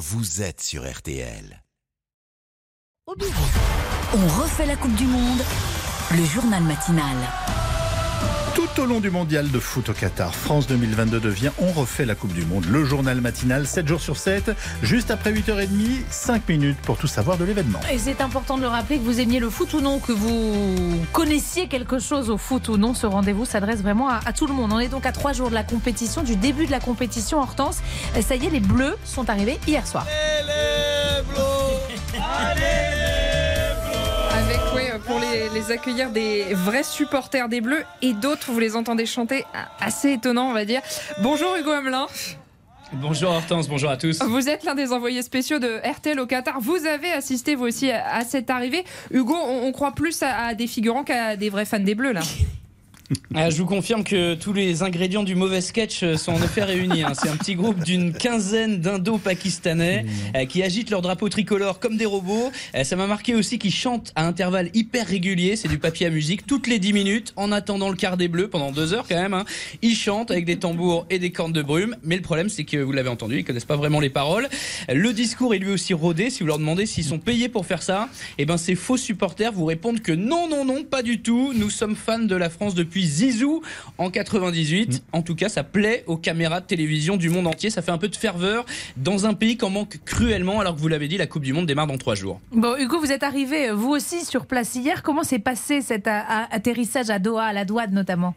vous êtes sur RTL. On refait la Coupe du Monde. Le journal matinal. Tout au long du mondial de foot au Qatar, France 2022 devient On refait la Coupe du Monde. Le journal matinal, 7 jours sur 7, juste après 8h30, 5 minutes pour tout savoir de l'événement. Et c'est important de le rappeler que vous aimiez le foot ou non, que vous connaissiez quelque chose au foot ou non. Ce rendez-vous s'adresse vraiment à, tout le monde. On est donc à 3 jours de la compétition, du début de la compétition. Hortense, ça y est, les Bleus sont arrivés hier soir. Accueillir des vrais supporters des Bleus et d'autres, vous les entendez chanter assez étonnant, on va dire. Bonjour Hugo Hamelin. Bonjour Hortense, bonjour à tous. Vous êtes l'un des envoyés spéciaux de RTL au Qatar. Vous avez assisté vous aussi à, à cette arrivée. Hugo, on, on croit plus à, à des figurants qu'à des vrais fans des Bleus là. Ah, je vous confirme que tous les ingrédients du mauvais sketch euh, sont en effet réunis. hein. C'est un petit groupe d'une quinzaine d'indo-pakistanais euh, qui agitent leur drapeau tricolore comme des robots. Euh, ça m'a marqué aussi qu'ils chantent à intervalles hyper réguliers. C'est du papier à musique toutes les 10 minutes en attendant le quart des bleus pendant deux heures quand même. hein. Ils chantent avec des tambours et des cornes de brume. Mais le problème, c'est que vous l'avez entendu, ils connaissent pas vraiment les paroles. Le discours est lui aussi rodé. Si vous leur demandez s'ils sont payés pour faire ça, eh ben ces faux supporters vous répondent que non, non, non, pas du tout. Nous sommes fans de la France depuis Zizou en 98. En tout cas, ça plaît aux caméras de télévision du monde entier. Ça fait un peu de ferveur dans un pays qu'en manque cruellement, alors que vous l'avez dit, la Coupe du Monde démarre dans trois jours. Bon, Hugo, vous êtes arrivé, vous aussi, sur place hier. Comment s'est passé cet atterrissage à Doha, à la douane notamment?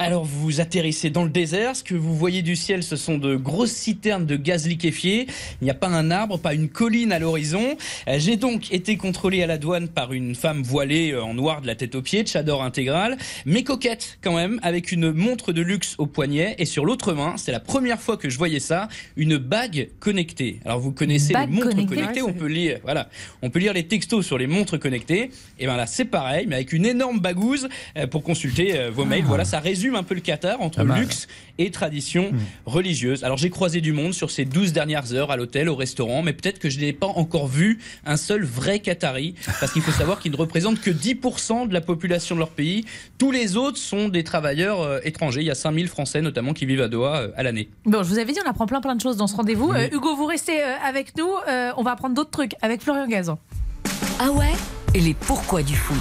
Alors vous atterrissez dans le désert, ce que vous voyez du ciel ce sont de grosses citernes de gaz liquéfié, il n'y a pas un arbre, pas une colline à l'horizon. Euh, J'ai donc été contrôlé à la douane par une femme voilée euh, en noir de la tête aux pieds, chador intégrale, mais coquette quand même, avec une montre de luxe au poignet et sur l'autre main, c'est la première fois que je voyais ça, une bague connectée. Alors vous connaissez les montres connectée. connectées, on peut lire, voilà, on peut lire les textos sur les montres connectées. Et ben là c'est pareil, mais avec une énorme bagouze euh, pour consulter vos mails. Voilà, ça résume un peu le Qatar entre luxe et tradition religieuse. Alors j'ai croisé du monde sur ces 12 dernières heures à l'hôtel, au restaurant, mais peut-être que je n'ai pas encore vu un seul vrai Qatari, parce qu'il faut savoir qu'ils ne représentent que 10% de la population de leur pays. Tous les autres sont des travailleurs euh, étrangers. Il y a 5000 Français notamment qui vivent à Doha euh, à l'année. Bon, je vous avais dit, on apprend plein plein de choses dans ce rendez-vous. Euh, Hugo, vous restez euh, avec nous. Euh, on va apprendre d'autres trucs avec Florian Gazan. Ah ouais? Et les pourquoi du foot?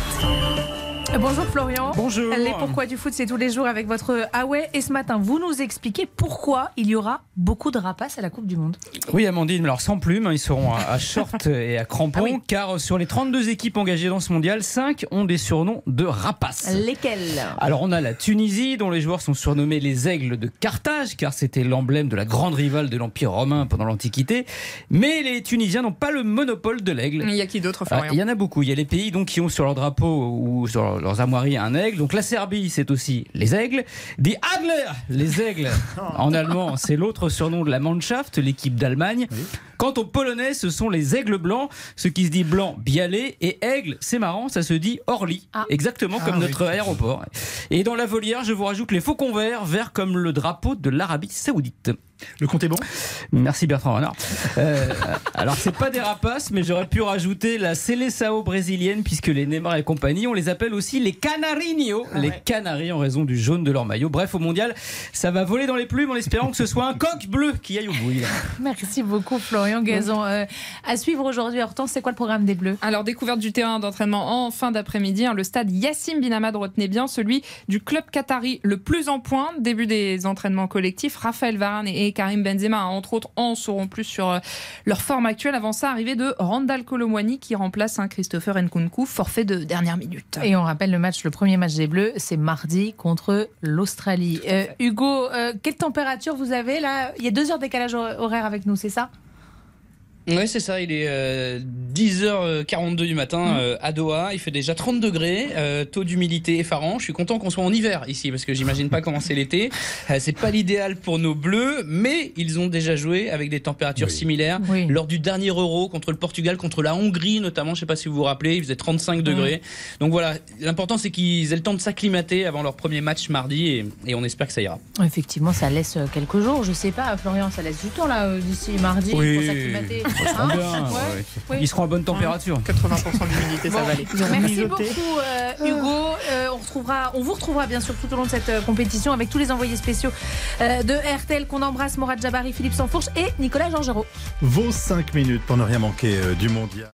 Bonjour Florian. Bonjour. Les pourquoi du foot, c'est tous les jours avec votre Ah ouais. Et ce matin, vous nous expliquez pourquoi il y aura beaucoup de rapaces à la Coupe du Monde. Oui, Amandine, alors sans plumes, ils seront à, short et à crampons, Ah oui. car sur les 32 équipes engagées dans ce mondial, 5 ont des surnoms de rapaces. Lesquels? Alors on a la Tunisie, dont les joueurs sont surnommés les aigles de Carthage, car c'était l'emblème de la grande rivale de l'Empire romain pendant l'Antiquité. Mais les Tunisiens n'ont pas le monopole de l'aigle. Il y a qui d'autre, Ah, Florian Il y en a beaucoup. Il y a les pays donc qui ont sur leur drapeau ou sur leur- leurs armoiries un aigle. Donc la Serbie, c'est aussi les aigles. Die Adler, les aigles. en allemand, c'est l'autre surnom de la Mannschaft, l'équipe d'Allemagne. Quant aux Polonais, ce sont les aigles blancs, ce qui se dit blanc bialé et aigle, c'est marrant, ça se dit Orly, Ah. exactement comme notre aéroport. Et dans la volière, je vous rajoute les faucons verts, verts comme le drapeau de l'Arabie Saoudite. Le compte est bon Merci Bertrand Renard. Euh, alors c'est pas des rapaces, mais j'aurais pu rajouter la Seleção brésilienne, puisque les Neymar et compagnie, on les appelle aussi les Canarinho, les Canaries en raison du jaune de leur maillot. Bref, au mondial, ça va voler dans les plumes en espérant que ce soit un coq bleu qui aille au bout. Merci beaucoup Florian Gazan. Euh, à suivre aujourd'hui, Hortense, c'est quoi le programme des Bleus? Alors, découverte du terrain d'entraînement en fin d'après-midi, hein, le stade Yassim Bin Hamad, retenez bien, celui du club qatari le plus en pointe. Début des entraînements collectifs. Raphaël Varane et Karim Benzema, entre autres, en sauront plus sur euh, leur forme actuelle. Avant ça, arrivée de Randall Colomwani qui remplace hein, Christopher Nkunku, forfait de dernière minute. Et on rappelle le match, le premier match des Bleus, c'est mardi contre l'Australie. Euh, Hugo, euh, quelle température vous avez là? Il y a deux heures de décalage hor- horaire avec nous, c'est ça? Ouais, c'est ça. Il est euh, 10h42 du matin euh, à Doha. Il fait déjà 30 degrés, euh, taux d'humidité effarant. Je suis content qu'on soit en hiver ici parce que j'imagine pas comment c'est l'été. Euh, c'est pas l'idéal pour nos bleus, mais ils ont déjà joué avec des températures similaires Oui. lors du dernier Euro contre le Portugal, contre la Hongrie notamment. Je sais pas si vous vous rappelez, il faisait 35 degrés. Donc voilà, l'important c'est qu'ils aient le temps de s'acclimater avant leur premier match mardi et, et on espère que ça ira. Effectivement, ça laisse euh, quelques jours. Je sais pas, Florian, ça laisse du temps là, euh, d'ici mardi Oui. pour s'acclimater. Ils seront Hein bien, Ouais. ouais. Oui. Ils seront à bonne température. 80% d'humidité, ça Bon, va aller. Merci beaucoup euh, Hugo. Euh, on, retrouvera, on vous retrouvera bien sûr tout au long de cette euh, compétition avec tous les envoyés spéciaux euh, de RTL qu'on embrasse, Morad Jabari, Philippe Sansfourche et Nicolas Georgerot. Vos 5 minutes pour ne rien manquer euh, du mondial.